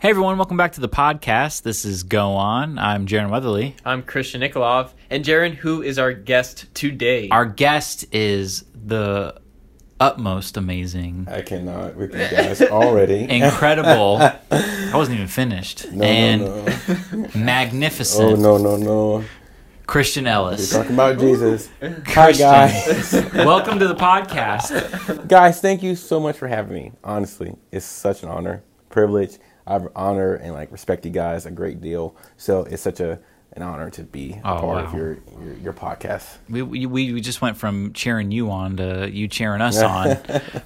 Hey everyone, welcome back to the podcast. This is Go On. I'm Jaron Weatherly. I'm Kristian Nikolov. And Jaron, who is our guest today? Our guest is the utmost amazing, I cannot with you guys already. incredible. I wasn't even finished. no, and no, no. magnificent Oh no, no, no. Christian Ellis. We're talking about Jesus. Hi guys. welcome to the podcast. guys, thank you so much for having me. Honestly, it's such an honor, privilege. I honor and like respect you guys a great deal. So it's such a an honor to be a Oh, part wow. of your, your your podcast. We, we we just went from cheering you on to you cheering us on.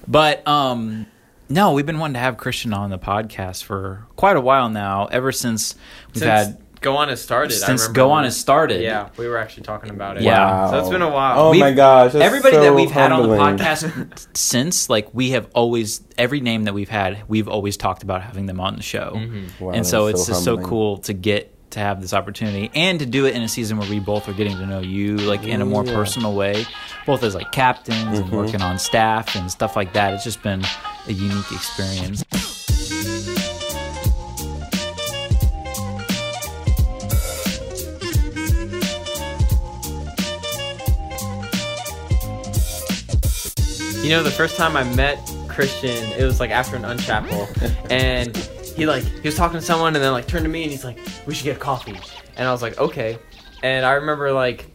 but um no, we've been wanting to have Christian on the podcast for quite a while now, ever since we've Since had Go On has started. I since remember Go when- On has started. Yeah, we were actually talking about it. Yeah. So it's been a while. Oh We've- my gosh. that's Everybody that we've had on the podcast since, like we have always every name that we've had, we've always talked about having them on the show. Mm-hmm. Wow, and so that's it's just so cool to get to have this opportunity and to do it in a season where we both are getting to know you like in a more Yeah. personal way, both as like captains and mm-hmm. working on staff and stuff like that. It's just been a unique experience. You know, the first time I met Christian, it was like after an unchapel, and he like he was talking to someone, and then like turned to me and he's like, "We should get coffee," and I was like, "Okay," and I remember like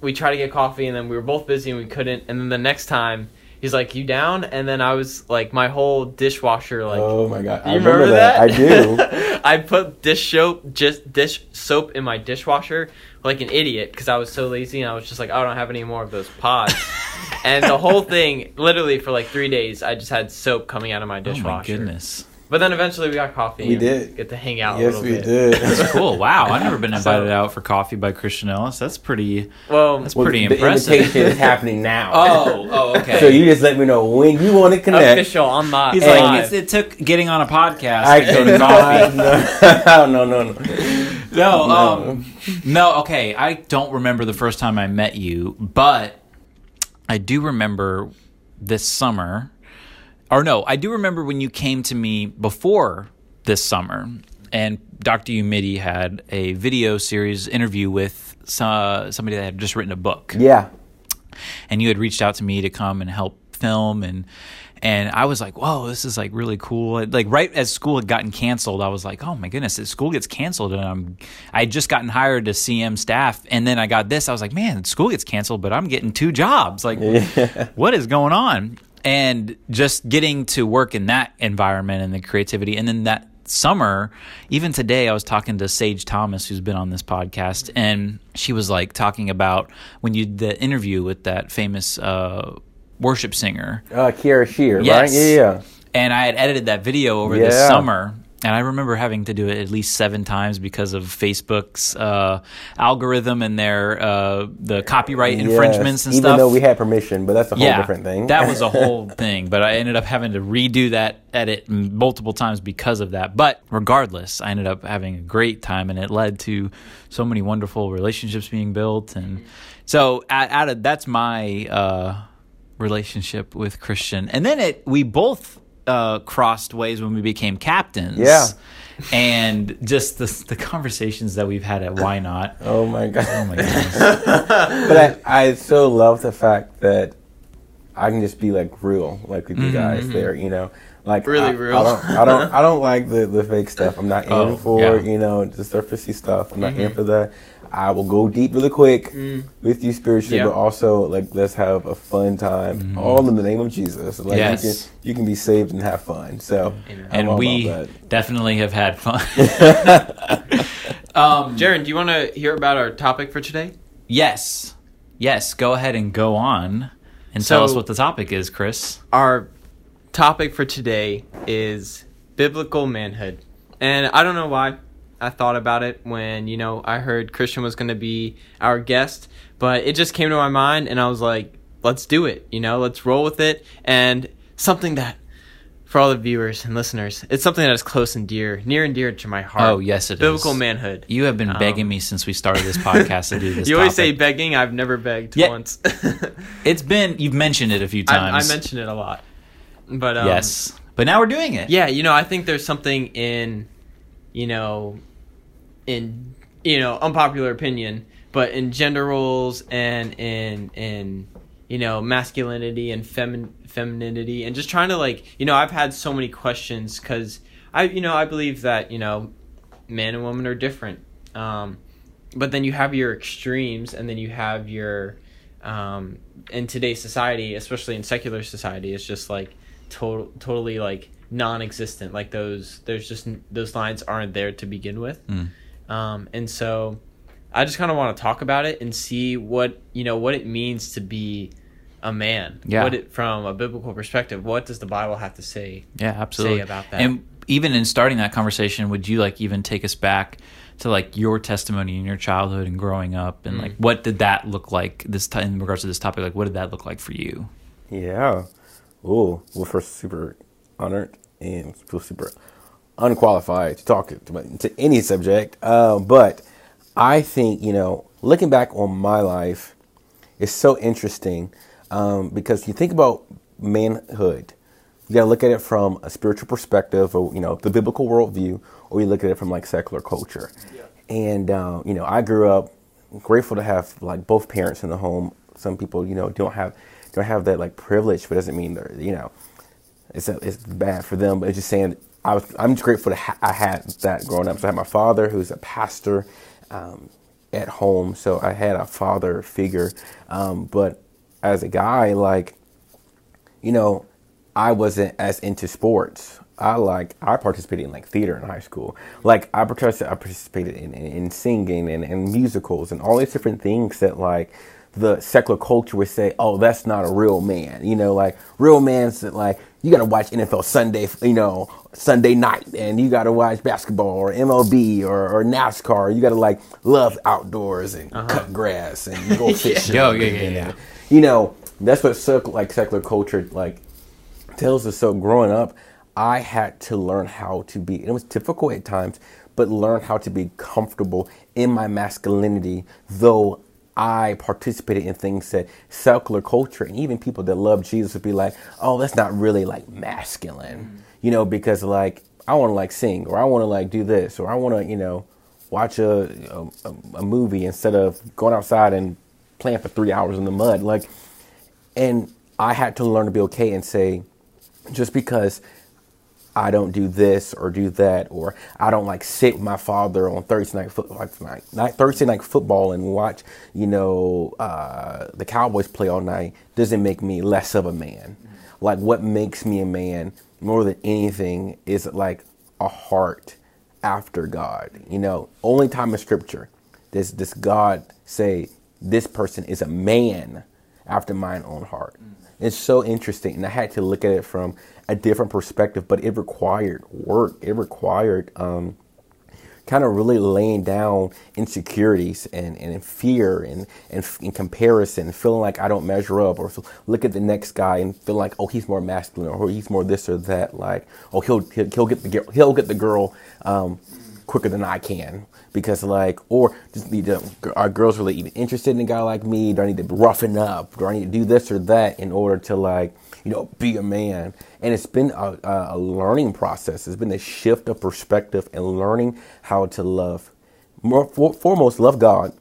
we tried to get coffee, and then we were both busy and we couldn't, and then the next time. He's like, you down? And then I was like, my whole dishwasher, like, Oh my god. you I remember, that? I do. I put dish soap, just dish soap in my dishwasher like an idiot because I was so lazy and I was just like, "Oh, I don't have any more of those pods. and the whole thing, literally for like three days, I just had soap coming out of my dishwasher. Oh my goodness. But then eventually we got coffee. We and did. get to hang out. yes, a we bit. did. That's cool. Wow, I've never been So- invited out for coffee by Christian Ellis. That's pretty Well, that's Well, pretty the impressive. invitation is happening now. Oh, oh, okay. So you just let me know when you want to connect. official on the He's live. like, it's, it took getting on a podcast I to go to coffee. No, no, no, no. No, No. um, no, okay. I don't remember the first time I met you, but I do remember this summer. Or no, I do remember when you came to me before this summer, and Dr. Umidi had a video series interview with uh, somebody that had just written a book Yeah. and you had reached out to me to come and help film and and I was like, "Whoa, this is like really cool." Like right as school had gotten canceled, I was like, "Oh my goodness, if school gets canceled and I'm I had just gotten hired to CM staff and then I got this. I was like, "Man, school gets canceled, but I'm getting two jobs. Like what is going on?" And just getting to work in that environment and the creativity and then that summer, even today, I was talking to Sage Thomas, who's been on this podcast, and she was like talking about when you did the interview with that famous uh, worship singer. Uh, Kiara Shear, Yes. right? Yeah, yeah. And I had edited that video over this Yeah. summer. And I remember having to do it at least seven times because of Facebook's uh, algorithm and their uh, the copyright Yes, infringements and even stuff. though we had permission, but that's a whole different thing. That was a whole thing, but I ended up having to redo that edit multiple times because of that. But regardless, I ended up having a great time, and it led to so many wonderful relationships being built. And so, out of that's my uh, relationship with Christian, and then it we both uh, crossed ways when we became captains. Yeah. And just the, the conversations that we've had at Why Not. oh my god. Oh my goodness. but I, I so love the fact that I can just be like real, like with you guys there, you know. Like Really I, real. I don't, I don't, I don't like the, the fake stuff. I'm not in Oh, for yeah. Mm-hmm. you know the surfacey stuff. I'm not in for that. I will go deep really quick with you spiritually, Yeah. but also like let's have a fun time, all in the name of Jesus. Like. Yes. you can you can be saved and have fun. So I'm and we definitely have had fun. um, Jaron, do you want to hear about our topic for today? yes, yes. Go ahead and go on and tell us what the topic is, Chris. Our topic for today is biblical manhood. And I don't know why I thought about it when, you know, I heard Christian was going to be our guest, but it just came to my mind and I was like, let's do it, you know, let's roll with it. And something that, for all the viewers and listeners, it's something that is close and dear, near and dear to my heart. Oh, yes, it is. biblical manhood. You have been Um, begging me since we started this podcast to do this. you always say begging. I've never begged Yeah. once. it's been. You've mentioned it a few I, I mentioned it a lot. But um, yes, but now we're doing it. Yeah, you know, I think there's something in you know, in you know unpopular opinion, but in gender roles and in in you know masculinity and femin- femininity and just trying to like you know I've had so many questions because I you know I believe that you know man and woman are different. Um, but then you have your extremes and then you have your um, in today's society especially in secular society it's just like total totally like non-existent like those there's just those lines aren't there to begin with Mm. Um, and so i just kind of want to talk about it and see what you know what it means to be a man Yeah. what it from a biblical perspective what does the bible have to say Yeah, absolutely. about that. And even in starting that conversation, would you like even take us back to like your testimony in your childhood and growing up, and like Mm. what did that look like this time in regards to this topic? Like, what did that look like for you? Yeah. Oh, Well, first, super honored and feel super unqualified to talk to, to any subject. Uh, but I think, you know, looking back on my life is so interesting um, because you think about manhood, you got to look at it from a spiritual perspective or, you know, the biblical worldview, or you look at it from like secular culture. And, uh, you know, I grew up grateful to have like both parents in the home. Some people, you know, don't have don't have that like privilege, but doesn't mean they're, you know, it's it's bad for them. But it's just saying, I just grateful to ha- I had that growing up. So I had my father, who's a pastor, um, at home. So I had a father figure. Um, but as a guy, like, you know, I wasn't as into sports. I like I participated in like theater in high school. Like I participated, I participated in, in, in singing and, and musicals and all these different things that like the secular culture would say, oh, that's not a real man. You know, like real man's that like you got to watch NFL Sunday, you know, Sunday night, and you got to watch basketball or MLB or, or NASCAR. You got to like love outdoors and uh-huh. cut grass and go fishing. Yo, yeah, yeah, yeah. You know, that's what sec- like secular culture like tells us so growing up i had to learn how to be it was difficult at times but learn how to be comfortable in my masculinity though i participated in things that secular culture and even people that love jesus would be like oh that's not really like masculine. Mm. You know because like i want to like sing or i want to like do this or i want to you know watch a, a a movie instead of going outside and playing for three hours in the mud like and I had to learn to be okay and say, just because I don't do this or do that, or I don't like sit with my father on Thursday night football, like night, Thursday night football and watch, you know, uh, the Cowboys play all night, doesn't make me less of a man. Like what makes me a man more than anything is like a heart after God. You know, only time in Scripture does does God say this person is a man after mine own heart. It's so interesting, and I had to look at it from a different perspective, but it required work. It required um, kind of really laying down insecurities and, and fear and, and in comparison, feeling like I don't measure up, or look at the next guy and feel like, oh, he's more masculine, or he's more this or that. Like, oh, he'll he'll, he'll get the girl, he'll get the girl um, quicker than I can because like, or just need to, are girls really even interested in a guy like me? Do I need to roughen up? Do I need to do this or that in order to like, you know, be a man? And it's been a, a learning process. It's been a shift of perspective and learning how to love. More for, foremost, love God,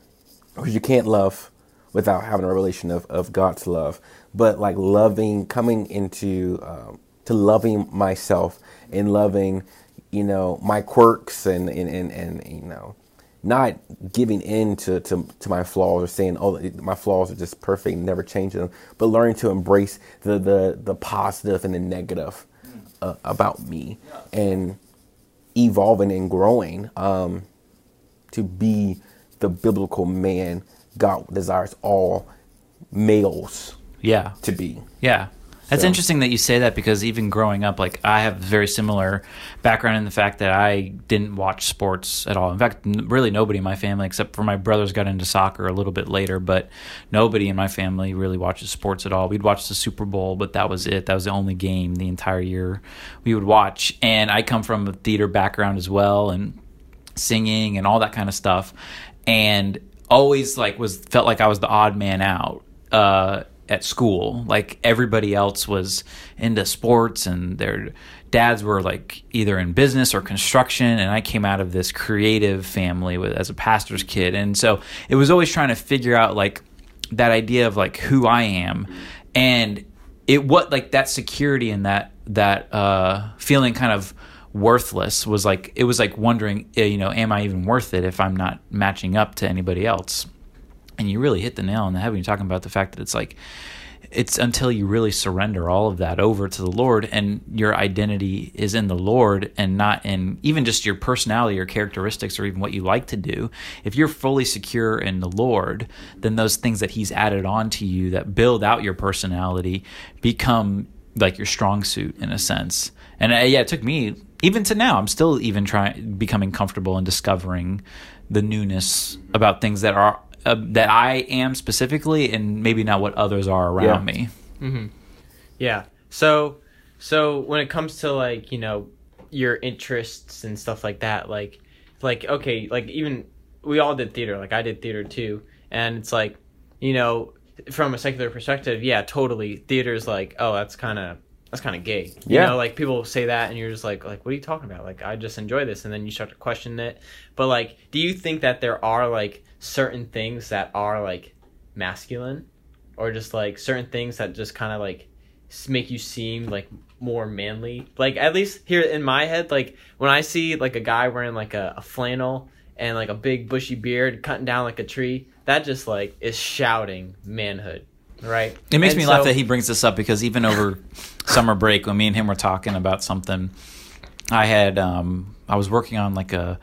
because you can't love without having a revelation of, of God's love. But like loving, coming into um, to loving myself and loving, you know, my quirks and and and, and you know, not giving in to, to, to my flaws or saying, oh, my flaws are just perfect and never changing them, but learning to embrace the, the, the positive and the negative uh, about me and evolving and growing um, to be the biblical man God desires all males Yeah. to be. Yeah. That's So- interesting that you say that because even growing up, like I have a very similar background in the fact that I didn't watch sports at all. In fact, n- really nobody in my family, except for my brothers, got into soccer a little bit later. But nobody in my family really watches sports at all. We'd watch the Super Bowl, but that was it. That was the only game the entire year we would watch. And I come from a theater background as well, and singing and all that kind of stuff and always like was felt like I was the odd man out uh at school. Like everybody else was into sports and their dads were like either in business or construction and I came out of this creative family with as a pastor's kid. And so it was always trying to figure out like that idea of like who I am and it what like that security and that that uh feeling kind of worthless was like it was like wondering eh, you know am I even worth it if I'm not matching up to anybody else and you really hit the nail on the head when you're talking about the fact that it's like it's until you really surrender all of that over to the Lord and your identity is in the Lord and not in even just your personality or characteristics or even what you like to do. If you're fully secure in the Lord, then those things that He's added on to you that build out your personality become like your strong suit in a sense. And uh, yeah, it took me even to now. I'm still even trying becoming comfortable and discovering the newness about things that are uh, that I am specifically, and maybe not what others are around Yeah. me. Yeah. So so when it comes to like, you know, your interests and stuff like that, like like okay, like even we all did theater, like I did theater too. And it's like, you know, from a secular perspective, yeah, totally. Theater's like, oh, that's kind of that's kind of gay. You Yeah. know, like people say that and you're just like like what are you talking about? Like I just enjoy this and then you start to question it. But like do you think that there are like certain things that are like masculine or just like certain things that just kind of like make you seem like more manly. Like at least here in my head like when i see like a guy wearing like a, a flannel and like a big bushy beard cutting down like a tree that just like is shouting manhood right? It makes And me laugh that he brings this up because even over summer break, when me and him were talking about something, I had um, I was working on like a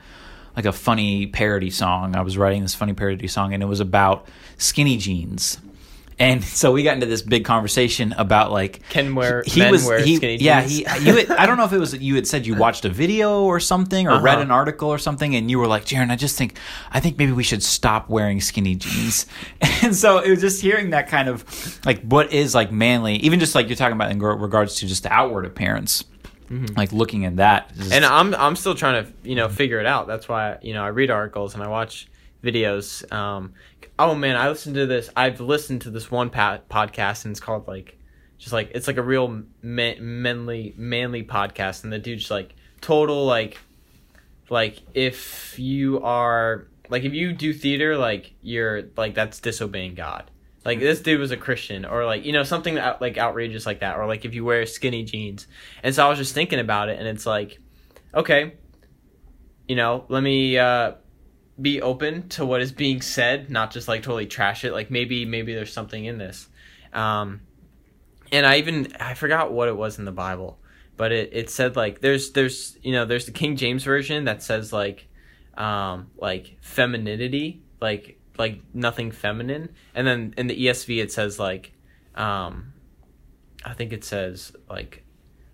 like a funny parody song. I was writing this funny parody song, and it was about skinny jeans. And so we got into this big conversation about like Can wear- he, men was wear he, skinny yeah jeans? he you had, I don't know if it was you had said you watched a video or something or read Uh-huh. an article or something and you were like Jaron I just think I think maybe we should stop wearing skinny jeans and so it was just hearing that kind of like what is like manly even just like you're talking about in regards to just the outward appearance like looking at that, Mm-hmm. and I'm I'm still trying to you know figure it out. That's why you know I read articles and I watch videos. Um, oh man, I listened to this. I've listened to this one pa- podcast and it's called like just like it's like a real ma- manly manly podcast and the dude's like total like like if you are like if you do theater like you're like that's disobeying God. Like this dude was a Christian, or like you know something that, like outrageous like that, or like if you wear skinny jeans. And so I was just thinking about it, and it's like, okay, you know, let me uh, be open to what is being said, not just like totally trash it. Like maybe maybe there's something in this. Um, and I even I forgot what it was in the Bible, but it, it said like there's there's you know there's the King James version that says like um like femininity like like nothing feminine. And then in the ESV it says like um I think it says like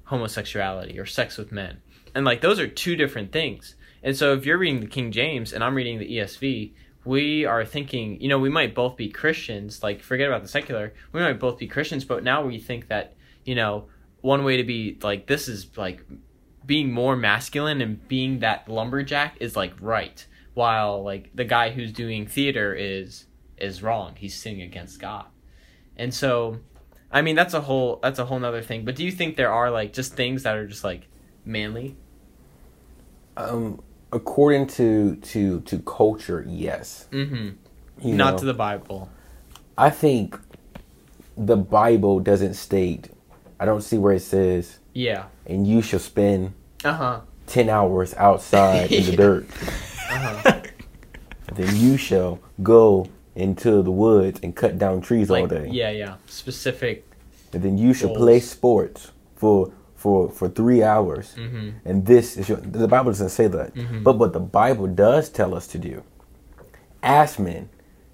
homosexuality or sex with men. And like those are two different things. And so if you're reading the King James and I'm reading the ESV we are thinking you know we might both be Christians like forget about the secular we might both be Christians but now we think that you know one way to be like this is like being more masculine and being that lumberjack is like right while like the guy who's doing theater is is wrong. He's sinning against god. And so i mean that's a whole that's a whole nother thing. But do you think there are like just things that are just like manly? Um, according to to to culture, yes. mm-hmm. You not know, to the bible. I think the Bible doesn't state. I don't see where it says, yeah. "And you shall spend uh-huh. ten hours outside in the dirt." Uh-huh Then you shall go into the woods and cut down trees all day. yeah yeah specific And then you shall Goals. play sports for for for three hours. mm-hmm And this is your. The Bible doesn't say that, Mhm. but what the Bible does tell us to do, as men,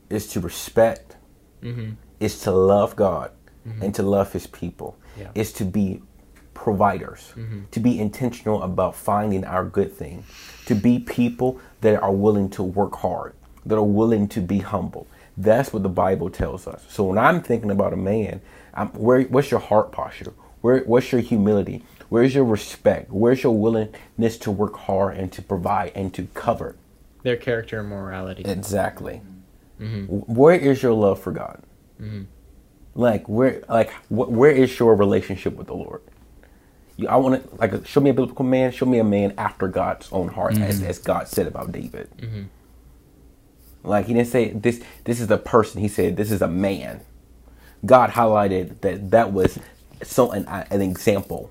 is to respect, mm-hmm is to love God, and to love His people. Yeah. Is to be providers, Mhm. to be intentional about finding our good thing, to be people that are willing to work hard, that are willing to be humble. That's what the Bible tells us. So when I'm thinking about a man, I'm, where what's your heart posture? Where what's your humility? Where's your respect? Where's your willingness to work hard and to provide and to cover? their character and morality Exactly. mm-hmm Where is your love for God? mm-hmm Like where, like wh- where is your relationship with the Lord? You, I want to like show me a biblical man. Show me a man after God's own heart, as, mm-hmm. as God said about David. Mm-hmm. Like he didn't say this. This is a person. He said this is a man. God highlighted that that was so an, an example.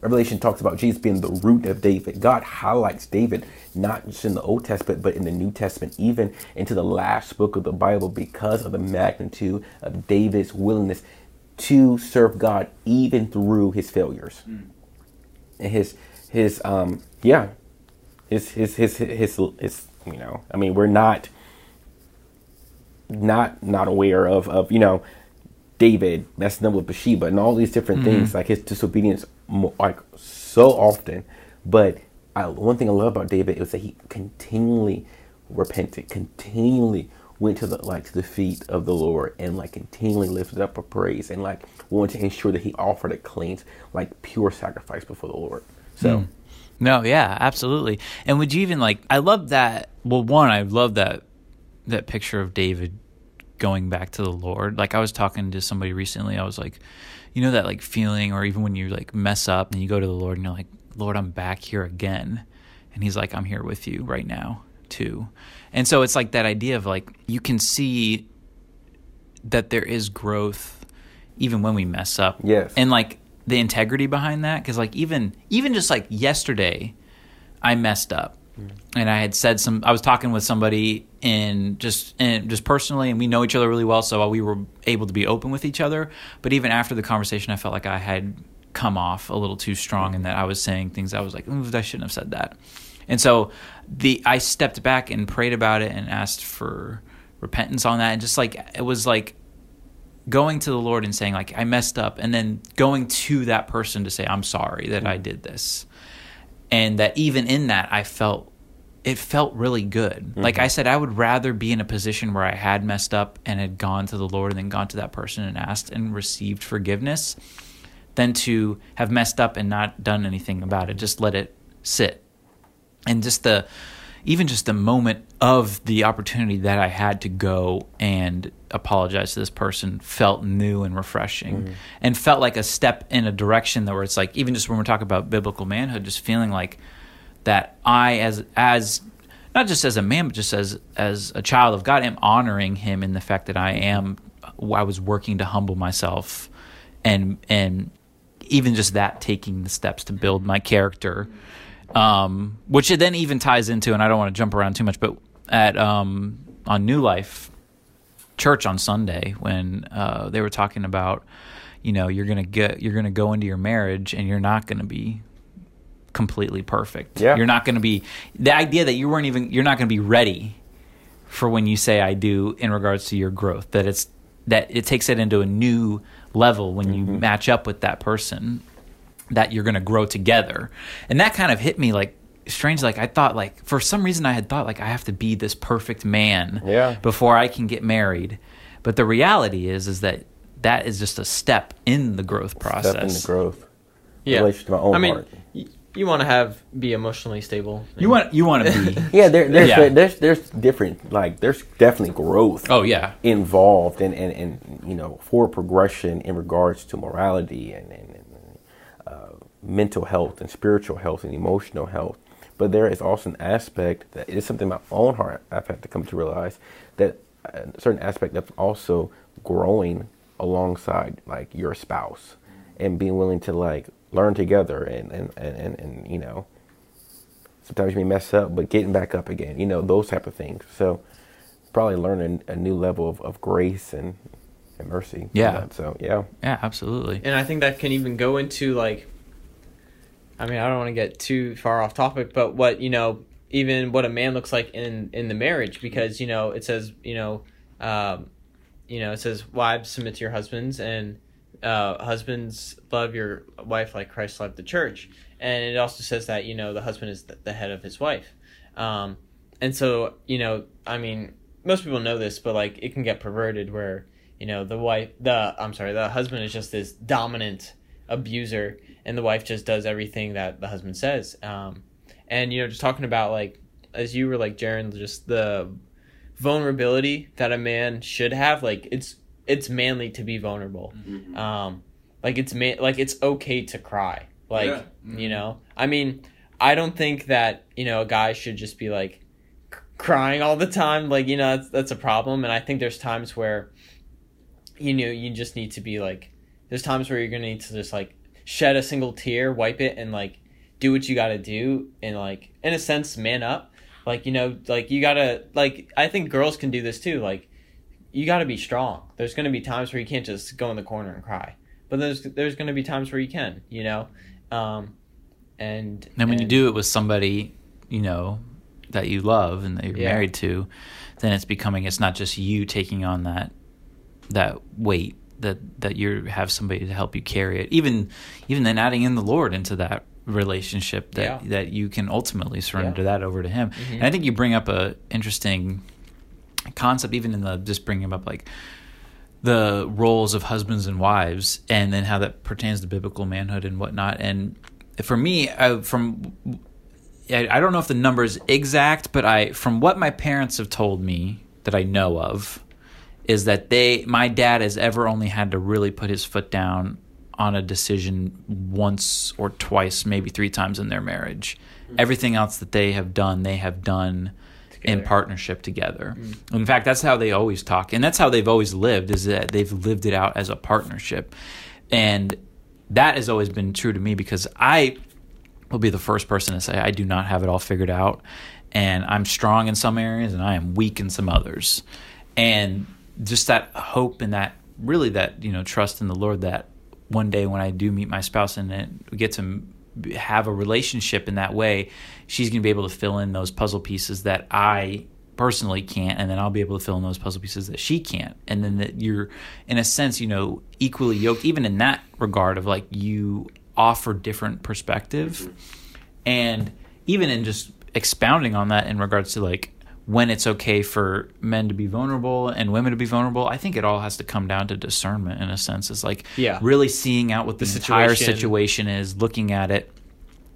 Revelation talks about Jesus being the root of David. God highlights David not just in the Old Testament, but in the New Testament, even into the last book of the Bible, because of the magnitude of David's willingness to serve God, even through his failures. And his his um yeah. His his his his, his, his you know I mean we're not not not aware of of you know David messing up with Bathsheba and all these different things like his disobedience like so often. But I, one thing I love about David is that he continually repented continually went to the like to the feet of the Lord and like continually lifted up a praise and like wanted to ensure that he offered a clean like pure sacrifice before the Lord so hmm. No, yeah, absolutely. And would you even like? I love that. Well, one, I love that that picture of David going back to the Lord. Like I was talking to somebody recently. I was like, you know that like feeling, or even when you like mess up and you go to the Lord and you're like, Lord, I'm back here again, and He's like, I'm here with you right now too. And so it's like that idea of like you can see that there is growth even when we mess up. Yes. And like the integrity behind that cuz like even even just like yesterday I messed up. Mm. And I had said some I was talking with somebody in just in just personally and we know each other really well so we were able to be open with each other, but even after the conversation I felt like I had come off a little too strong and that I was saying things I was like, Ooh, I shouldn't have said that. And so the I stepped back and prayed about it and asked for repentance on that and just like it was like going to the Lord and saying like I messed up and then going to that person to say I'm sorry that I mm. did this. And that even in that I felt it felt really good. Mm-hmm. Like I said I would rather be in a position where I had messed up and had gone to the Lord and then gone to that person and asked and received forgiveness than to have messed up and not done anything about it. Just let it sit. And just the even just the moment of the opportunity that I had to go and apologize to this person felt new and refreshing mm-hmm. and felt like a step in a direction that where it's like even just when we're talking about biblical manhood just feeling like that I as as not just as a man but just as as a child of God am honoring him in the fact that I mm-hmm. am I was working to humble myself and and even just that taking the steps to build my character um, which it then even ties into and I don't want to jump around too much but at um, on New Life church on Sunday when uh, they were talking about you know you're gonna get you're gonna go into your marriage and you're not gonna be completely perfect. Yeah. you're not gonna be the idea that you weren't even you're not gonna be ready for when you say I do in regards to your growth that it's that it takes it into a new level when you match up with that person that you're going to grow together and that kind of hit me like strange like I thought like for some reason I had thought like I have to be this perfect man Yeah. before I can get married but the reality is is that that is just a step in the growth process step in the growth Yeah. relation to my own I mean, heart. y- you want to have be emotionally stable. you want you want to be Yeah, there, there's Yeah. there's there's different like there's definitely growth oh yeah involved and, and, and you know for progression in regards to morality and, and, and mental health and spiritual health and emotional health. But there is also an aspect that is something my own heart I've had to come to realize that a certain aspect that's also growing alongside like your spouse and being willing to like learn together and and, and, and, and you know sometimes you may mess up but getting back up again you know those type of things so probably learning a new level of, of grace and, and mercy Yeah. so yeah yeah absolutely and I think that can even go into like I mean, I don't want to get too far off topic, but what, you know, even what a man looks like in in the marriage because, you know, it says, you know, um you know, it says wives submit to your husbands and uh husbands love your wife like Christ loved the church. And it also says that, you know, the husband is the, the head of his wife. Um and so, you know, I mean, most people know this, but like it can get perverted where, you know, the wife the I'm sorry, the husband is just this dominant abuser and the wife just does everything that the husband says. Um and you know, just talking about like as you were like Jaron, just the vulnerability that a man should have, like it's it's manly to be vulnerable. Mm-hmm. Um, like it's man, like it's okay to cry. Like Yeah. you know, I mean, I don't think that you know a guy should just be like c- crying all the time. Like you know, that's that's a problem. And I think there's times where you know you just need to be like, there's times where you're gonna need to just like shed a single tear, wipe it, and like do what you got to do, and like in a sense, man up. Like you know, like you gotta like I think girls can do this too. Like you got to be strong. There's going to be times where you can't just go in the corner and cry, but there's there's going to be times where you can, you know, um, and And when you do it with somebody, you know, that you love and that you're Yeah. married to, then it's becoming it's not just you taking on that that weight that that you have somebody to help you carry it. Even even then adding in the Lord into that relationship that Yeah. that you can ultimately surrender Yeah. that over to him. Mhm. And I think you bring up a interesting concept even in the just bringing up like the roles of husbands and wives and then how that pertains to biblical manhood and whatnot and for me I, from I, I don't know if the number is exact but i from what my parents have told me that i know of is that they my dad has ever only had to really put his foot down on a decision once or twice maybe three times in their marriage mm. everything else that they have done they have done in Together. partnership together. Mm. In fact, that's how they always talk, and that's how they've always lived. Is that they've lived it out as a partnership, and that has always been true to me because I will be the first person to say I do not have it all figured out, and I'm strong in some areas and I am weak in some others, and just that hope and that really that you know trust in the Lord that one day when I do meet my spouse and get to have a relationship in that way, she's going to be able to fill in those puzzle pieces that I personally can't, and then I'll be able to fill in those puzzle pieces that she can't. And then that you're, in a sense, you know, equally yoked, even in that regard of like you offer different perspective. Mm-hmm. And even in just expounding on that in regards to like when it's okay for men to be vulnerable and women to be vulnerable, I think it all has to come down to discernment in a sense. It's like Yeah. really seeing out what the, The entire situation. situation is, looking at it,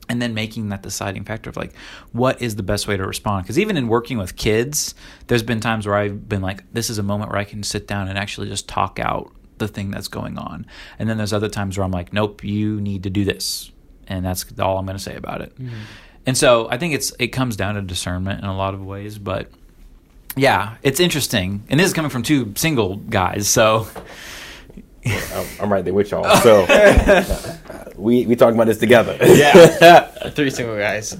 and then making that deciding factor of like what is the best way to respond because even in working with kids there's been times where i've been like this is a moment where i can sit down and actually just talk out the thing that's going on and then there's other times where i'm like nope you need to do this and that's all i'm going to say about it mm-hmm. And so i think it's it comes down to discernment in a lot of ways but yeah it's interesting and this is coming from two single guys so I'm, I'm right there with y'all. So we we talking about this together. yeah, three single guys.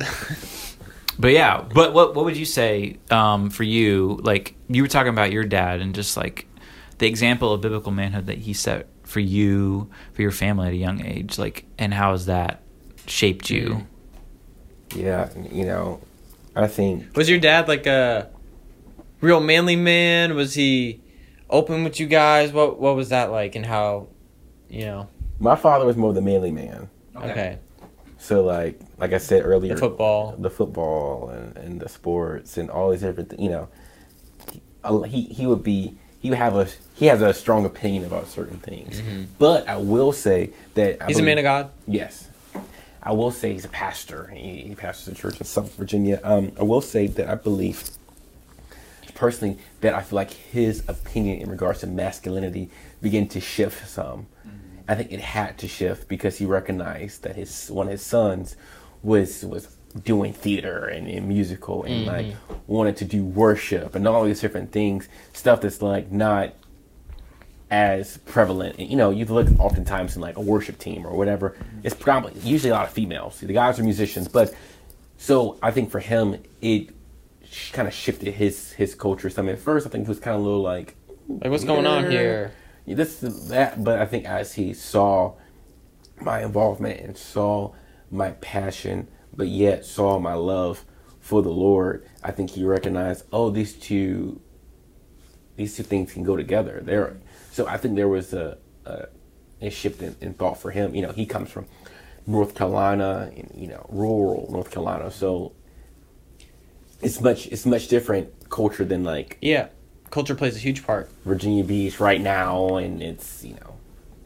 But yeah, but what what would you say um, for you? Like you were talking about your dad and just like the example of biblical manhood that he set for you for your family at a young age. Like, and how has that shaped you? Yeah, you know, I think Was your dad like a real manly man? Was he open with you guys? What What was that like, and how? You know, my father was more the manly man. okay, So like like I said earlier, the football. the football and, and the sports and all these different things. You know, he, uh, he he would be he would have a he has a strong opinion about certain things. But I will say that I Mm-hmm. He's a man of God. Yes. I will say he's a pastor. He, he pastors a church in South Virginia. Um, I will say that I believe personally that I feel like his opinion in regards to masculinity began to shift some. I think it had to shift because he recognized that his one of his sons was was doing theater and, and musical and like wanted to do worship and all these different things, stuff that's like not as prevalent. You know, you look oftentimes in like a worship team or whatever. It's probably usually a lot of females. The guys are musicians, but so I think for him it kind of shifted his his culture. Some at first, I think he was kind of a little like, Like, what's going on here? This that, but I think as he saw my involvement and saw my passion, but yet saw my love for the Lord, I think he recognized, oh, these two these two things can go together. There, so I think there was a a, a shift in, in thought for him. You know, he comes from North Carolina, in, you know, rural North Carolina, so it's much it's much different culture than like Yeah, culture plays a huge part. Virginia Beach right now, and it's you know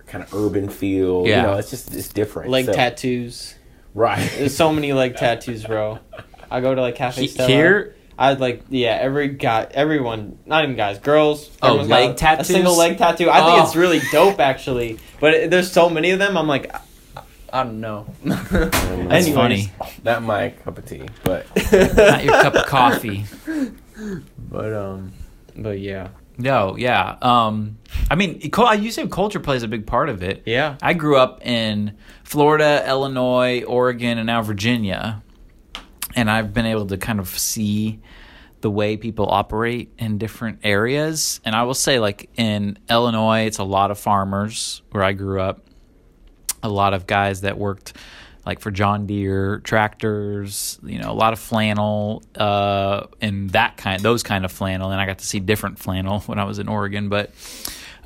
kind of urban feel. Yeah. you know, it's just it's different. Leg so- tattoos. right? There's so many leg tattoos, bro. I go to like Cafe Stella. here, I'd like yeah every guy everyone not even guys girls Oh, everyone's got leg a- tattoos? a single leg tattoo I think Oh. it's really dope actually but it, there's so many of them I'm like I, I don't know That's Anyways. funny. Not my cup of tea, but Not your cup of coffee. but um but yeah No, yeah. Um, I mean, cul- you say culture plays a big part of it. yeah I grew up in Florida, Illinois, Oregon, and now Virginia, and I've been able to kind of see the way people operate in different areas. And I will say, like in Illinois, it's a lot of farmers where I grew up, a lot of guys that worked like for John Deere tractors, you know, a lot of flannel, uh, and that kind, those kind of flannel. And I got to see different flannel when I was in Oregon, but,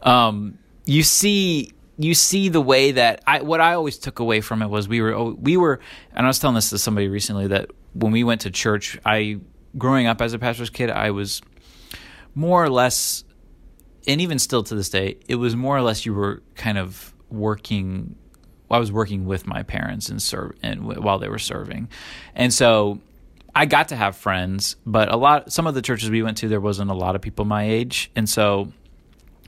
um, you see, you see the way that I, what I always took away from it was we were, we were, and I was telling this to somebody recently that when we went to church, I, growing up as a pastor's kid, I was more or less and even still to this day, it was more or less you were kind of working. I was working with my parents and serve and while they were serving, and so I got to have friends. But a lot, some of the churches we went to, there wasn't a lot of people my age, and so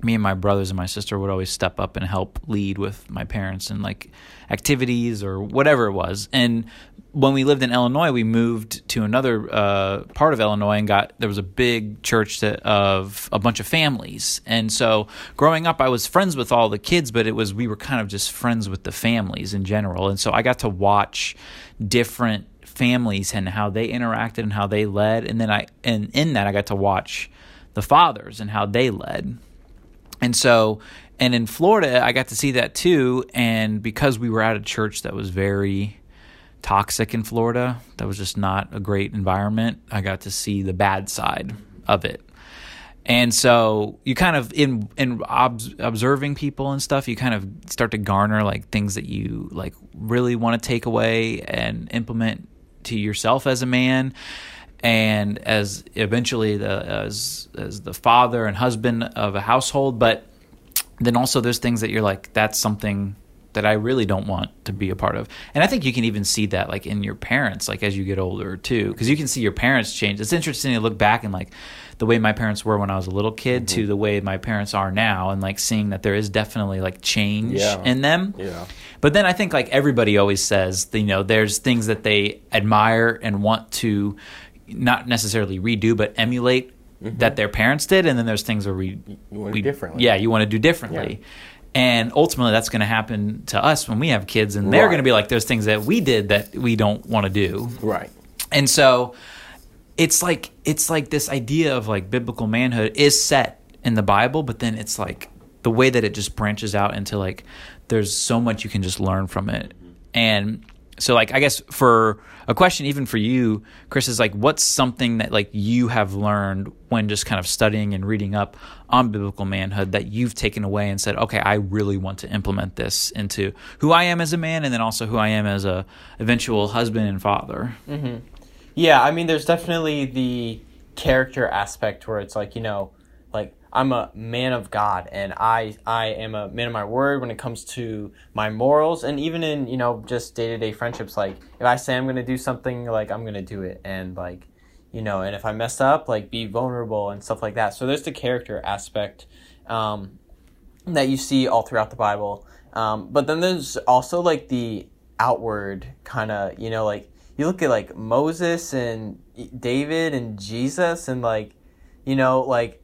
me and my brothers and my sister would always step up and help lead with my parents and like activities or whatever it was. And when we lived in Illinois, we moved to another uh, part of Illinois and got there was a big church that, of a bunch of families. And so growing up, I was friends with all the kids, but it was we were kind of just friends with the families in general. And so I got to watch different families and how they interacted and how they led. And then I and in that I got to watch the fathers and how they led. And so, and in Florida, I got to see that too. And because we were at a church that was very toxic in Florida, that was just not a great environment, I got to see the bad side of it. And so you kind of in in obs- observing people and stuff, you kind of start to garner like things that you like really want to take away and implement to yourself as a man and as eventually the as as the father and husband of a household but then also there's things that you're like that's something that I really don't want to be a part of. And I think you can even see that like in your parents like as you get older too because you can see your parents change. It's interesting to look back and like the way my parents were when I was a little kid to mm-hmm. the way my parents are now and like seeing that there is definitely like change Yeah. in them. yeah. But then I think like everybody always says, you know, there's things that they admire and want to not necessarily redo, but emulate mm-hmm. that their parents did, and then there's things where we You want we differently. Yeah, you want to do differently. And ultimately, that's going to happen to us when we have kids, and they're Right. going to be like, "There's things that we did that we don't want to do." Right. And so it's like it's like this idea of like biblical manhood is set in the Bible, but then it's like the way that it just branches out into like there's so much you can just learn from it. Mm-hmm. And so like I guess for a question even for you, Chris, is like what's something that like you have learned when just kind of studying and reading up on biblical manhood that you've taken away and said, okay, I really want to implement this into who I am as a man and then also who I am as a eventual husband and father. Mm-hmm. Yeah, I mean, there's definitely the character aspect where it's like you know, I'm a man of God and I I am a man of my word when it comes to my morals and even in you know just day to day friendships. Like if I say I'm gonna do something, like I'm gonna do it, and like you know, and if I mess up, like be vulnerable and stuff like that. So there's the character aspect um, that you see all throughout the Bible. Um, but then there's also like the outward kind of, you know, like you look at like Moses and David and Jesus and like, you know, like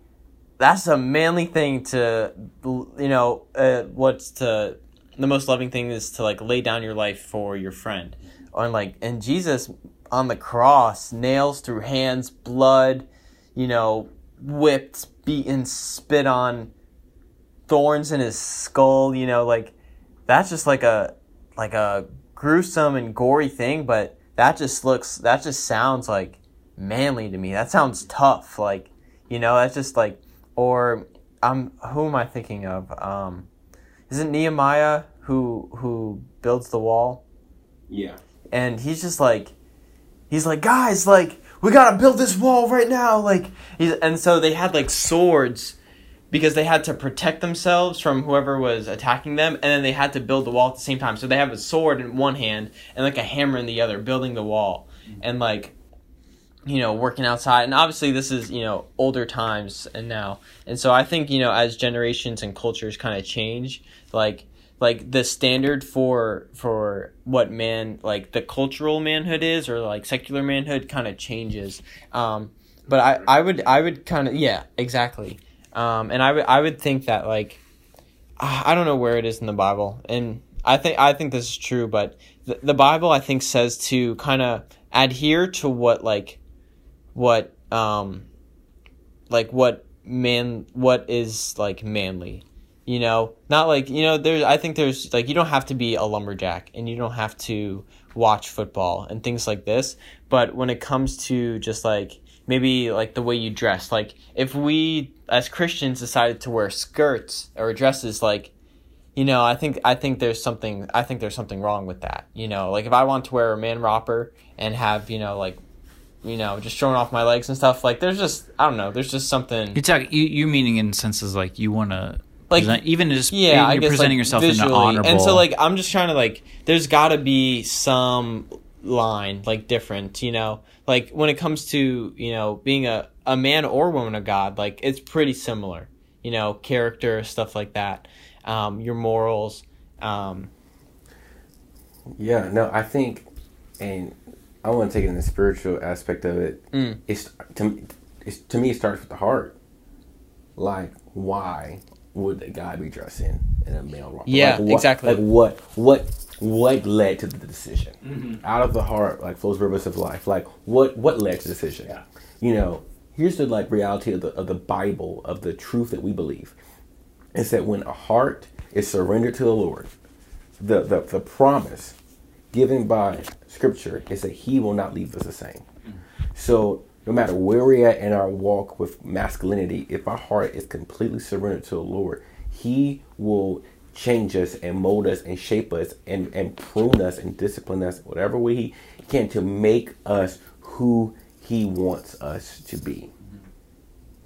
that's a manly thing to, you know, uh, what's to the most loving thing is to like lay down your life for your friend. And like, and Jesus on the cross, nails through hands, blood, you know, whipped, beaten, spit on, thorns in his skull, you know, like that's just like a like a gruesome and gory thing, but that just looks that just sounds like manly to me. That sounds tough. Like, you know, that's just like or I'm who am I thinking of? Um is it Nehemiah who who builds the wall? Yeah. and he's just like he's like guys like we gotta build this wall right now like he's, and so they had like swords because they had to protect themselves from whoever was attacking them and then they had to build the wall at the same time so they have a sword in one hand and like a hammer in the other building the wall and like you know working outside. And obviously this is you know older times and now. And so i think you know as generations and cultures kind of change like like the standard for for what man like the cultural manhood is or like secular manhood kind of changes. Um but i i would i would kind of yeah exactly. Um and i would i would think that like i don't know where it is in the bible. And i think i think this is true but the, the bible i think says to kind of adhere to what like what um like what man what is like manly you know? Not like you know there's i think there's like you don't have to be a lumberjack and you don't have to watch football and things like this but when it comes to just like maybe like the way you dress like if we as christians decided to wear skirts or dresses like you know i think i think there's something i think there's something wrong with that you know? Like if i want to wear a man romper and have you know like you know just showing off my legs and stuff like there's just i don't know there's just something You talk you you meaning in senses like you want to Like, present, even just yeah, I you're guess presenting like, yourself in visually. an honorable And so like I'm just trying to like there's got to be some line like different, you know. Like when it comes to, you know, being a a man or woman of God, like it's pretty similar. You know, character, stuff like that. Um your morals. Um Yeah, no, I think, and I want to take it in the spiritual aspect of it. Mm. It's to it's, to me, it starts with the heart. Like, why would a guy be dressing in a male romper? Yeah, Like, what, exactly. Like what what what led to the decision? Out of the heart, like flows rivers of life. Like what what led to the decision? Yeah. You know, here's the like reality of the of the Bible of the truth that we believe. Is that when a heart is surrendered to the Lord, the, the, the promise given by scripture is that he will not leave us the same. So no matter where we're at in our walk with masculinity, if our heart is completely surrendered to the Lord, he will change us and mold us and shape us and, and prune us and discipline us whatever way he can to make us who he wants us to be.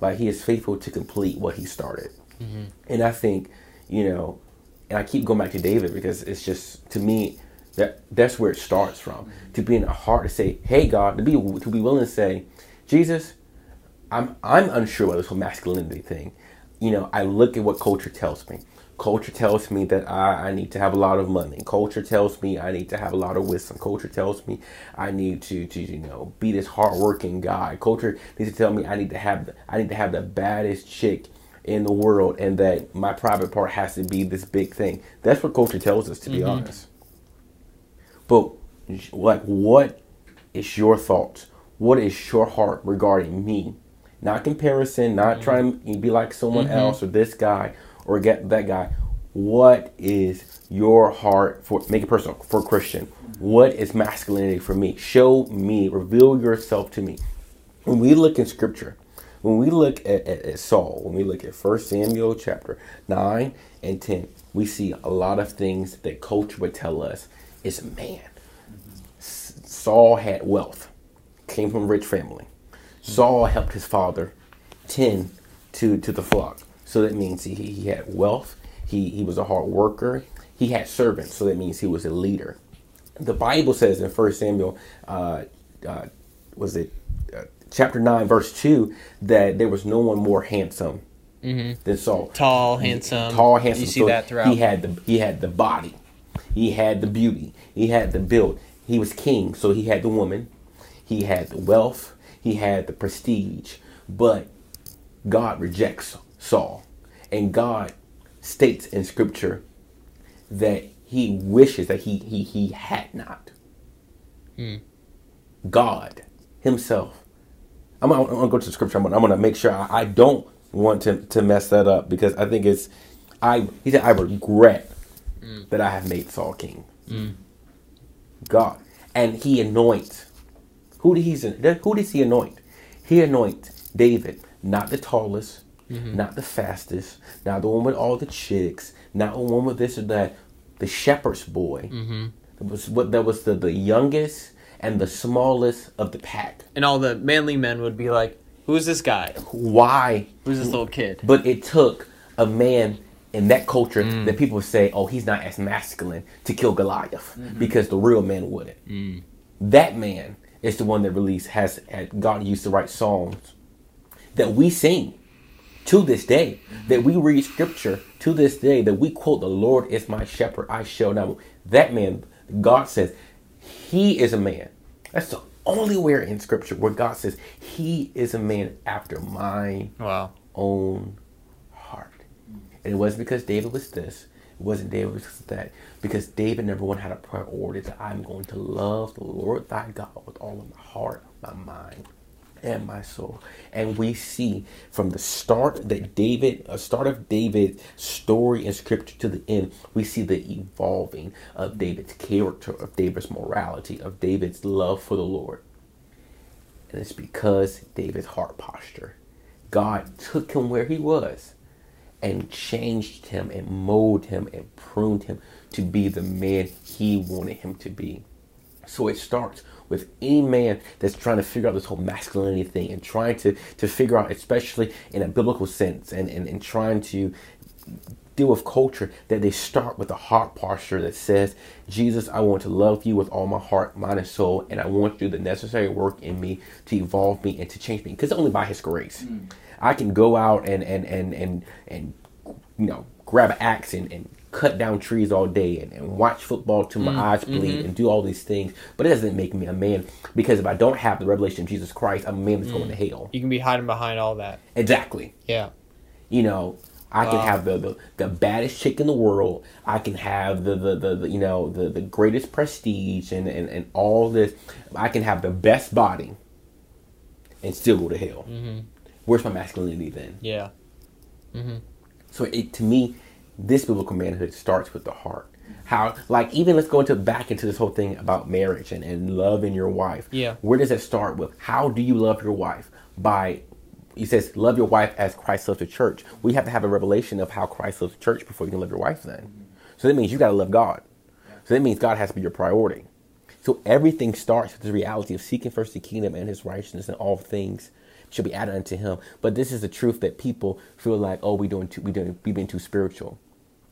Like he is faithful to complete what he started. Mm-hmm. And I think, you know, and I keep going back to David because it's just to me that that's where it starts from. To be in a heart to say, "Hey God," to be to be willing to say, "Jesus, I'm I'm unsure about this whole masculinity thing." You know, I look at what culture tells me. Culture tells me that I, I need to have a lot of money. Culture tells me I need to have a lot of wisdom. Culture tells me I need to, to you know be this hardworking guy. Culture needs to tell me I need to have the, I need to have the baddest chick in the world and that my private part has to be this big thing. That's what culture tells us, to be mm-hmm. honest. But like, what is your thoughts? What is your heart regarding me? Not comparison, not mm-hmm. trying to be like someone mm-hmm. else or this guy or get that guy. What is your heart for? Make it personal for Christian. What is masculinity for me? Show me, reveal yourself to me. When we look in Scripture, when we look at, at, at Saul, when we look at 1 Samuel chapter 9 and 10, we see a lot of things that culture would tell us is a man. Saul had wealth, came from a rich family. Saul helped his father tend to, to the flock. So that means he, he had wealth, he, he was a hard worker, he had servants. So that means he was a leader. The Bible says in 1 Samuel, uh, uh, was it uh, chapter 9, verse 2, that there was no one more handsome than Saul. tall, handsome. Tall, handsome. You see So that throughout. He had the he had the body, he had the beauty, he had the build. He was king, so he had the woman, he had the wealth, he had the prestige. But God rejects Saul, and God states in Scripture that He wishes that he he he had not. Hmm. God Himself. I'm, gonna- I'm gonna go to the scripture. I'm gonna, I'm gonna make sure I, I don't want to, to mess that up because I think it's I. He said I regret Mm. that I have made Saul king. Mm. God, and He anoints. Who did he who does He anoint? He anoints David, not the tallest, mm-hmm. not the fastest, not the one with all the chicks, not the one with this or that. The shepherd's boy. Mm-hmm. That was what that was the, the youngest and the smallest of the pack. and all the manly men would be like, "Who's this guy? Why? Who's this little kid?" But it took a man in that culture mm. that people say, "Oh, he's not as masculine to kill Goliath mm-hmm. because the real man wouldn't." Mm. That man is the one that released has had God used to write songs that we sing to this day, mm-hmm. that we read scripture to this day, that we quote, The Lord is my shepherd, I shall not. That man, God says, he is a man. That's the only where in scripture where God says, He is a man after my Wow. own. And it wasn't because David was this. It wasn't David was that. Because David, number one, had a priority that I'm going to love the Lord thy God with all of my heart, my mind, and my soul. And we see from the start that David, a start of David's story in scripture to the end, we see the evolving of David's character, of David's morality, of David's love for the Lord. And it's because David's heart posture. God took him where he was and changed him and molded him and pruned him to be the man he wanted him to be. So it starts with any man that's trying to figure out this whole masculinity thing and trying to, to figure out, especially in a biblical sense, and, and, and trying to deal with culture, that they start with a heart posture that says, Jesus, I want to love you with all my heart, mind, and soul, and I want to do the necessary work in me to evolve me and to change me. Because only by his grace. Mm. I can go out and and and and, and you know, grab an axe and, and cut down trees all day and, and watch football till my mm, eyes bleed mm-hmm. and do all these things. But it doesn't make me a man because if I don't have the revelation of Jesus Christ, I'm a man that's going to mm. hell. You can be hiding behind all that. Exactly. Yeah. You know, I can have the, the the baddest chick in the world. I can have the the, the, the you know the, the greatest prestige and, and, and all this. I can have the best body and still go to hell. Mm-hmm. Where's my masculinity then? Yeah. Mm-hmm. So it to me, this biblical manhood starts with the heart. How like even let's go into back into this whole thing about marriage and, and loving your wife. Yeah. Where does it start with? How do you love your wife? By he says, love your wife as Christ loves the church. We have to have a revelation of how Christ loves the church before you can love your wife then. So that means you gotta love God. So that means God has to be your priority. So everything starts with the reality of seeking first the kingdom and his righteousness and all things shall be added unto him. But this is the truth that people feel like, oh, we doing too, we doing, we being too spiritual,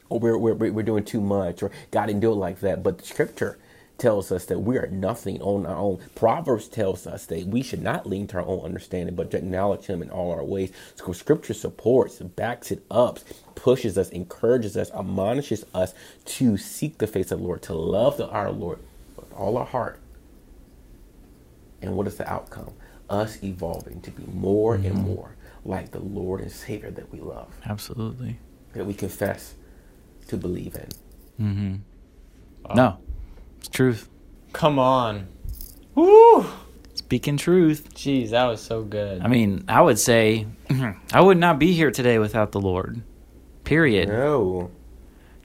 or we're, we're we're doing too much, or God didn't do it like that. But the scripture tells us that we are nothing on our own. Proverbs tells us that we should not lean to our own understanding, but to acknowledge Him in all our ways. So scripture supports, backs it up, pushes us, encourages us, admonishes us to seek the face of the Lord, to love the, our Lord with all our heart. And what is the outcome? Us evolving to be more and mm-hmm. more like the Lord and Savior that we love, Absolutely. that we confess to believe in. Mm-hmm. No, it's truth. Come on. Woo! Speaking truth. Jeez, that was so good. I mean, I would say I would not be here today without the Lord. Period. No,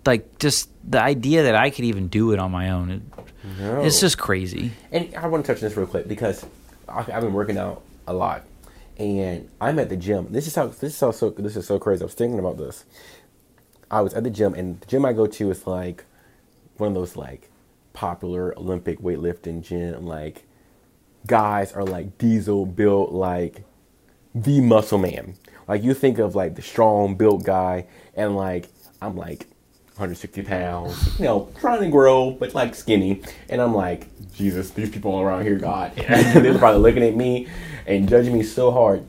Like just the idea that I could even do it on my own. It, no. It's just crazy. And I want to touch on this real quick because I- I've been working out a lot, and I'm at the gym. This is how this is how so this is so crazy. I was thinking about this. I was at the gym, and the gym I go to is like one of those like popular Olympic weightlifting gym. Like guys are like diesel built, like the muscle man. Like you think of like the strong built guy, and like I'm like 160 pounds, you know, trying to grow, but like skinny. And I'm like, Jesus, these people around here, God, they're probably looking at me and judging me so hard.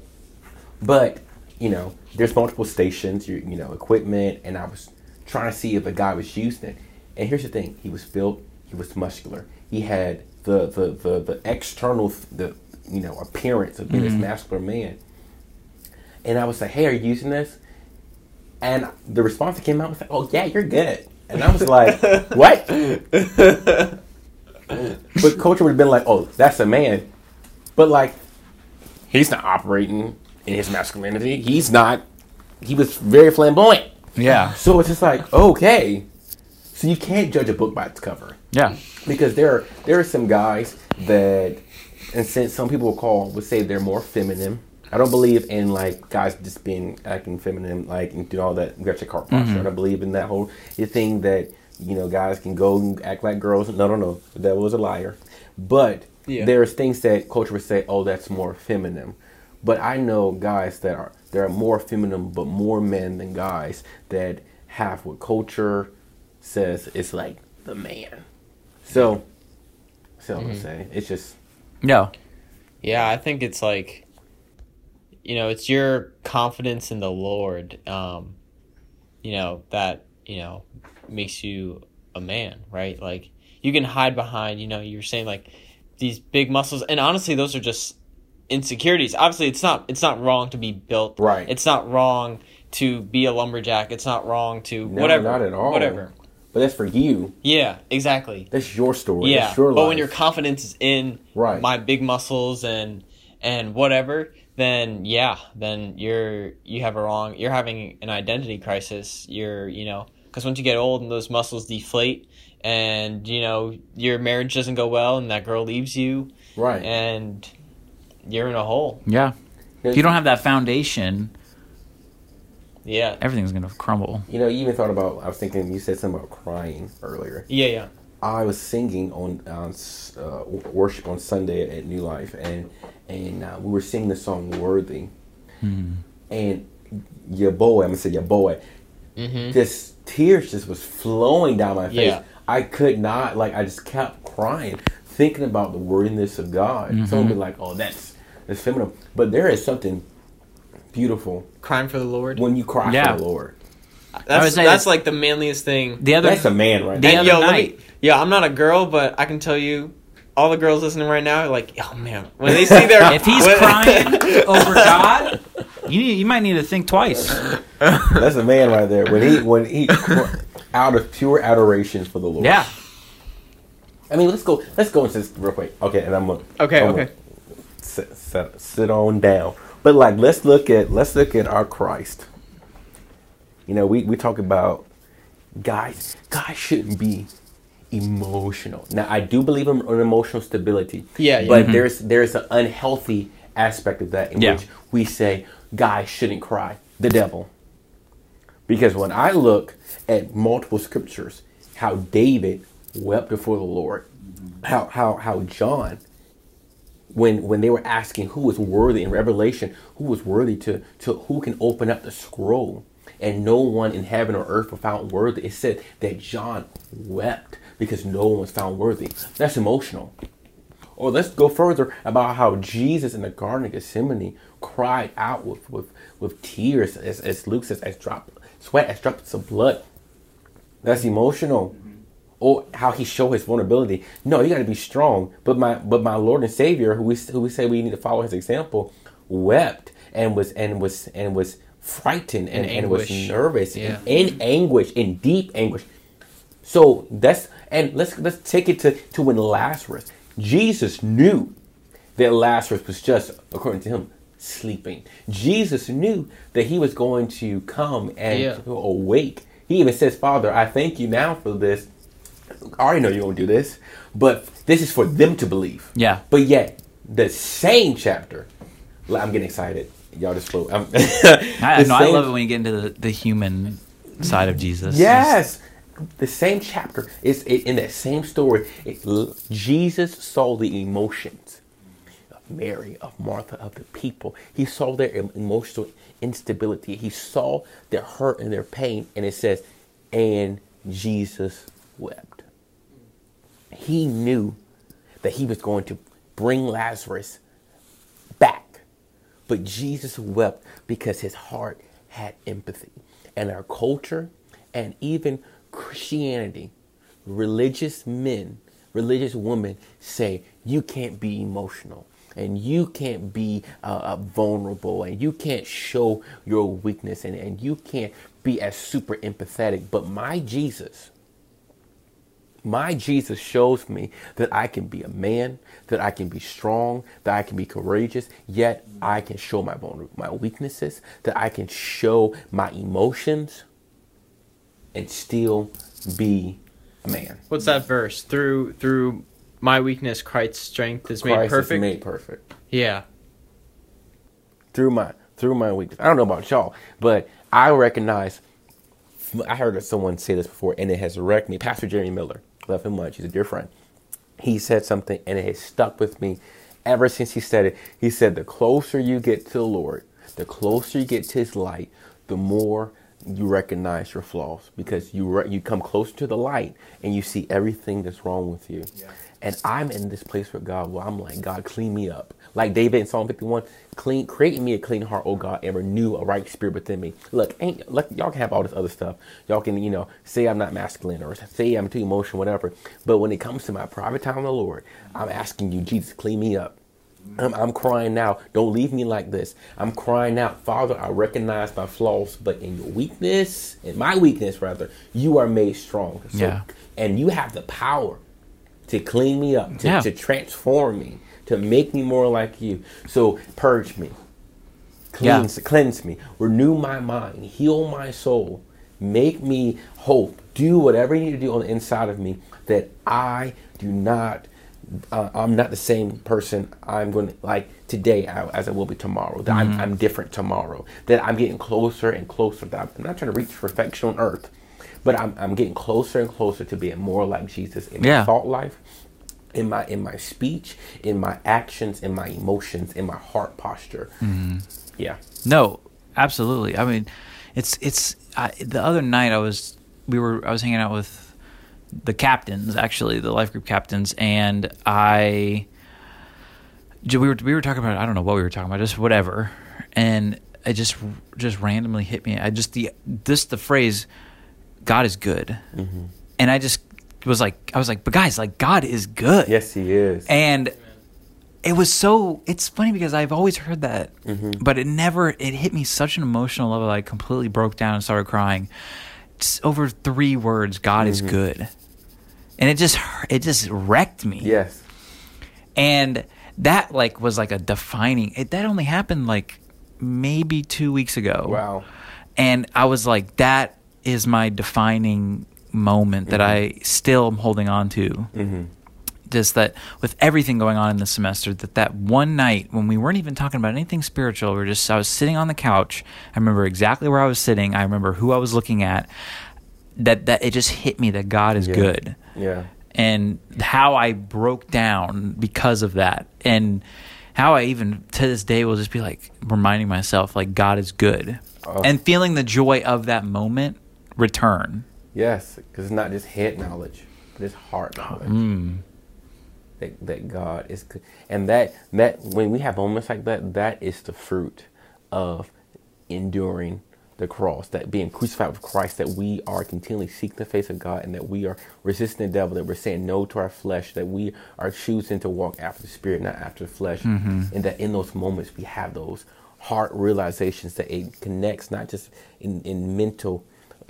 But you know, there's multiple stations, you, you know, equipment, and I was trying to see if a guy was using it. And here's the thing: he was built, he was muscular, he had the the the, the external, the you know, appearance of being this mm-hmm. muscular man. And I was like, "Hey, are you using this?" And the response that came out was like, "Oh yeah, you're good." And I was like, "What?" but culture would have been like, "Oh, that's a man," but like, he's not operating in his masculinity. He's not. He was very flamboyant. Yeah. So it's just like, okay, so you can't judge a book by its cover Yeah. because there are there are some guys that, and since some people will call would say they're more feminine. I don't believe in like guys just being acting feminine, like and do all that gotcha car posture. Mm-hmm. I don't believe in that whole thing that you know guys can go and act like girls. No, no, no, that was a liar. But Yeah. there's things that culture would say, oh, that's more feminine. But I know guys that are that are more feminine, but more men than guys that have what culture says is like the man. So, so I'm gonna say it's just No. Yeah, I think it's like, you know, it's your confidence in the Lord, um, you know, that, you know, makes you a man, right? Like, you can hide behind, you know, you're saying like these big muscles, and honestly, those are just insecurities. Obviously, it's not, it's not wrong to be built. Right. It's not wrong to be a lumberjack. It's not wrong to No, whatever. not at all. Whatever. But that's for you. Yeah, exactly. That's your story. Yeah, That's your but life. when your confidence is in Right. my big muscles and and whatever, then yeah, then you're you have a wrong. You're having an identity crisis. You're you know because once you get old and those muscles deflate, and you know your marriage doesn't go well, and that girl leaves you, right. and you're in a hole. Yeah. If you don't have that foundation, Yeah, everything's gonna crumble. you know, you even thought about. I was thinking. You said something about crying earlier. yeah, yeah. I was singing on on uh, worship on Sunday at New Life, and and uh, we were singing the song "Worthy," and your boy, I'm gonna say your boy, Mm-hmm. just tears just was flowing down my face. Yeah. I could not like. I just kept crying, thinking about the worthiness of God. Someone be mm-hmm. like, "Oh, that's that's feminine," but there is something beautiful Crying for the Lord. when you cry Yeah. for the Lord. That's that's that- like the manliest thing. The other That's a man right The there. Other yo, let me, night- yeah, I'm not a girl, but I can tell you, all the girls listening right now are like, oh man, when they see their if he's when- crying over God, you need, you might need to think twice. That's a man right there. When he when he out of pure adoration for the Lord. Yeah. I mean, let's go. Let's go into this real quick. Okay, and I'm gonna. Okay, I'm okay. gonna Sit, sit, sit on down. But like, let's look at let's look at our Christ. You know, we we talk about guys. Guys shouldn't be emotional. Now, I do believe in, in emotional stability. Yeah, yeah. But mm-hmm. there's there's an unhealthy aspect of that in Yeah. which we say guys shouldn't cry. The devil. Because when I look at multiple scriptures, how David wept before the Lord, how how how John, when when they were asking who was worthy in Revelation, who was worthy to to who can open up the scroll, and no one in heaven or earth were found worthy. It said that John wept because no one was found worthy. That's emotional. Or let's go further about how Jesus in the Garden of Gethsemane cried out with with, with tears, as, as Luke says, as drop sweat, as drops of blood. That's emotional. Or how he showed his vulnerability. No, you got to be strong. But my but my Lord and Savior, who we who we say we need to follow his example, wept and was and was and was frightened and, and was nervous Yeah. and in anguish, in deep anguish. So that's and let's let's take it to, to when Lazarus. Jesus knew that Lazarus was just, according to him, sleeping. Jesus knew that he was going to come and Yeah. awake. He even says, Father, I thank you now for this. I already know you're gonna do this, but this is for them to believe. Yeah. But yet, the same chapter, I'm getting excited. Y'all just float. I, I love it when you get into the, the human side of Jesus. Yes. The same chapter is in that same story. It, Jesus saw the emotions of Mary, of Martha, of the people. He saw their emotional instability. He saw their hurt and their pain. And it says, and Jesus wept. He knew that he was going to bring Lazarus back. But Jesus wept because his heart had empathy. And our culture and even Christianity, religious men, religious women say you can't be emotional and you can't be uh, uh, vulnerable and you can't show your weakness and, and you can't be as super empathetic. But my Jesus, my Jesus shows me that I can be a man, that I can be strong, that I can be courageous, yet I can show my my weaknesses, that I can show my emotions and still be a man. What's that verse? Through through my weakness, Christ's strength is made perfect. is made perfect. yeah, through my through my weakness. I don't know about y'all, but I recognize. I heard someone say this before, and it has wrecked me. Pastor Jeremy Miller, love him much. He's a dear friend. He said something, and it has stuck with me ever since he said it. He said, "The closer you get to the Lord, the closer you get to His light, the more you recognize your flaws because you re- you come closer to the light and you see everything that's wrong with you." And I'm in this place with God where I'm like, God, clean me up. Like David in Psalm 51, clean, create me a clean heart, oh God, and renew a right spirit within me. Look, ain't look, y'all can have all this other stuff. Y'all can, you know, say I'm not masculine or say I'm too emotional, whatever. But when it comes to my private time with the Lord, I'm asking you, Jesus, clean me up. I'm, I'm, crying now. Don't leave me like this. I'm crying out, Father. I recognize my flaws, but in your weakness, in my weakness rather, you are made strong. So, yeah. And you have the power to clean me up, to, Yeah. to transform me, to make me more like you. So purge me, cleanse, cleanse me, renew my mind, heal my soul, make me whole. Do whatever you need to do on the inside of me that I do not. Uh, I'm not the same person I'm going to like today as I will be tomorrow. That I'm, I'm different tomorrow. That I'm getting closer and closer. That I'm not trying to reach perfection on earth, but I'm, I'm getting closer and closer to being more like Jesus in my thought life, in my in my speech, in my actions, in my emotions, in my heart posture. Yeah. No, absolutely. I mean, it's it's I, the other night I was we were I was hanging out with the captains actually the life group captains and I we were we were talking about I don't know what we were talking about just whatever. And it just just randomly hit me. I just the this the phrase God is good. Mm-hmm. And I just was like I was like but guys like God is good. Yes, he is. and it was so it's funny because i've always heard that mm-hmm. but it never it hit me such an emotional level i completely broke down and started crying. Just over three words god is mm-hmm. good and it just it just wrecked me. Yes. and that like was like a defining it that only happened like maybe two weeks ago. Wow. and i was like that is my defining moment that mm-hmm. i still am holding on to. Mm-hmm. Just that with everything going on in the semester that that one night when we weren't even talking about anything spiritual we were just i was sitting on the couch. I remember exactly where i was sitting. I remember who i was looking at. That that it just hit me that god is Yeah. good Yeah. and how I broke down because of that, and how I even to this day will just be like reminding myself like God is good, Oh. and feeling the joy of that moment return. Yes, because it's not just head knowledge, but it's heart knowledge. Mm. That, that God is good, and that that when we have moments like that, that is the fruit of enduring the cross, that being crucified with Christ, that we are continually seeking the face of God, and that we are resisting the devil, that we're saying no to our flesh, that we are choosing to walk after the spirit, not after the flesh, and that in those moments we have those heart realizations that it connects not just in, in mental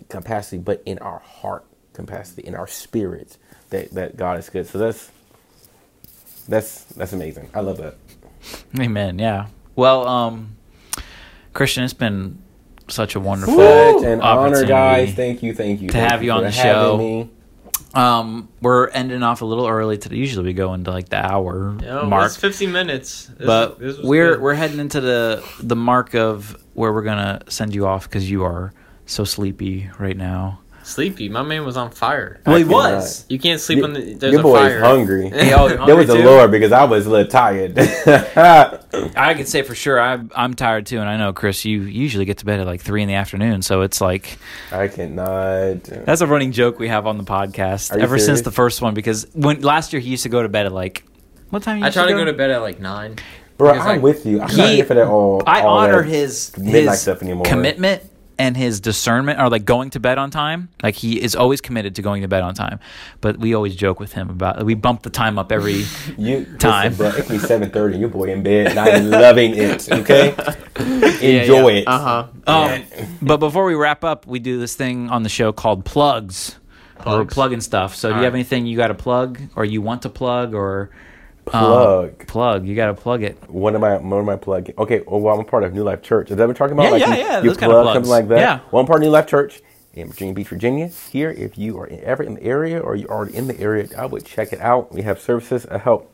capacity, but in our heart capacity, in our spirits, that, that God is good. So that's that's that's amazing. I love that. Amen. Yeah. Well, um, Christian, it's been such a wonderful Such an honor, guys. Thank you, thank you. to Thank have you for on the show. me. Um, we're ending off a little early today. Usually we go into like the hour Yeah, mark. it's 15 minutes. This- but this was we're good. we're heading into the the mark of where we're gonna send you off because you are so sleepy right now. Sleepy. My man was on fire. Well, he cannot. was. You can't sleep Your- on the. There's Your a boy fire. is hungry. Hey, you're that was hungry the? Lord because I was a little tired. I can say for sure I'm I'm tired too, and I know Chris. You usually get to bed at like three in the afternoon, so it's like I cannot. that's a running joke we have on the podcast Are you ever since the first one. Because when last year he used to go to bed at like what time? You I try to go to bed at like nine. Bro, Because I'm I- with you. I'm He- not here for that all. I all honor that his midnight his stuff anymore. commitment and his discernment, are like going to bed on time. Like he is always committed to going to bed on time. But we always joke with him about we bump the time up every. You Time. Listen, bro, it can be seven thirty. Your boy in bed, and I'm loving it. Okay, enjoy it. Uh huh. Um, but before we wrap up, we do this thing on the show called plugs. We're plugging stuff. So, do you All have anything you got to plug, or you want to plug, or um, Plug. plug? You got to plug it. One of my one of my plug. Okay, well, I'm a part of New Life Church. Is that what we're talking about? Yeah, like yeah, you, yeah, You those kind of plug something like that. Yeah. One part of New Life Church in Virginia Beach, Virginia. Here, if you are ever in the area or you're already in the area, I would check it out. We have services I help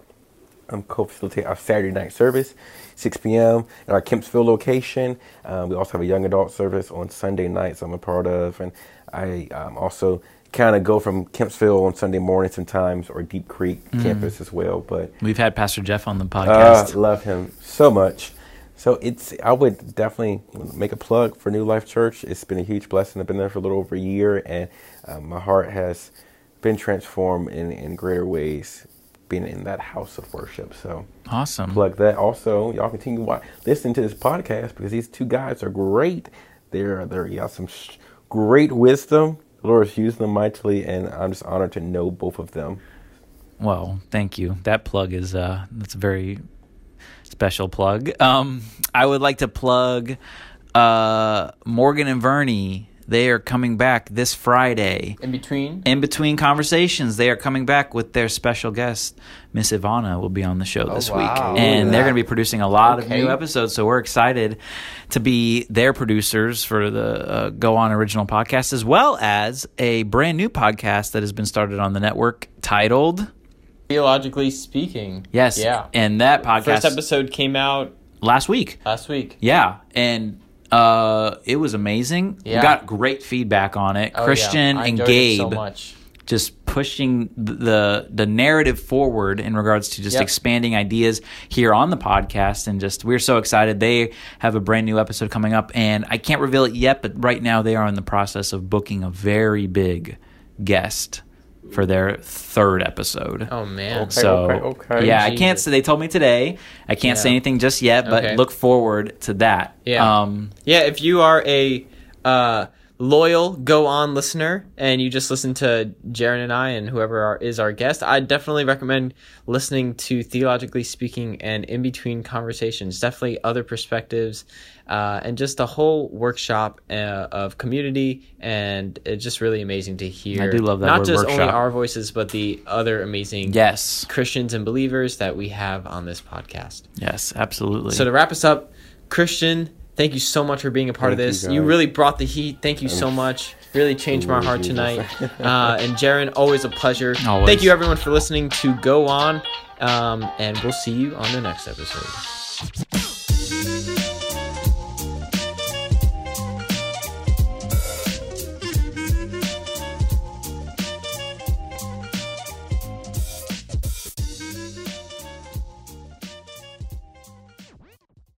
um, co-facilitate our Saturday night service, 6 p.m. at our Kempsville location. Um, we also have a young adult service on Sunday nights. I'm a part of, and I um, also kind of go from Kempsville on Sunday morning sometimes, or Deep Creek campus as well. But We've had Pastor Jeff on the podcast. uh, love him so much. So it's I would definitely make a plug for New Life Church. It's been a huge blessing. I've been there for a little over a year, and um, my heart has been transformed in, in greater ways being in that house of worship. So Awesome. plug that. Also, y'all continue wa- listening to this podcast because these two guys are great. They're they're you got some sh- great wisdom. The Lord has used them mightily, and I'm just honored to know both of them. Well, thank you. That plug is uh that's a very special plug. Um I would like to plug uh Morgan and Vernie. They are coming back this Friday. In between. In between conversations, they are coming back with their special guest, Miss Ivana will be on the show this wow. week. And they're going to be producing a lot of new episodes, so we're excited to be their producers for the uh, Go On original podcast as well as a brand new podcast that has been started on the network titled Theologically speaking. Yes. Yeah. And that podcast First episode came out last week. last week. Yeah. And uh, it was amazing. We got great feedback on it. Oh, yeah. Christian I and Gabe so just pushing the the narrative forward in regards to just Yep. expanding ideas here on the podcast and just we're so excited they have a brand new episode coming up and I can't reveal it yet but right now they are in the process of booking a very big guest for their third episode. Oh man. Okay. So okay. yeah, I can't say. They told me today. I can't say anything just yet, but Okay. look forward to that. Yeah. Um, Yeah, if you are a uh, loyal Go On listener and you just listen to Jaron and I and whoever our, is our guest, I definitely recommend listening to Theologically Speaking and In Between Conversations. Definitely other perspectives uh, and just a whole workshop uh, of community. And it's just really amazing to hear. I do love that Not just only our voices, but the other amazing yes. Christians and believers that we have on this podcast. Yes. Absolutely. So to wrap us up, Christian, thank you so much for being a part Thank of this. You, guys. really brought the heat. Thank you so much. Really changed my heart tonight. Uh, and Jaron, always a pleasure. Always. Thank you everyone for listening to Go On, um, and we'll see you on the next episode.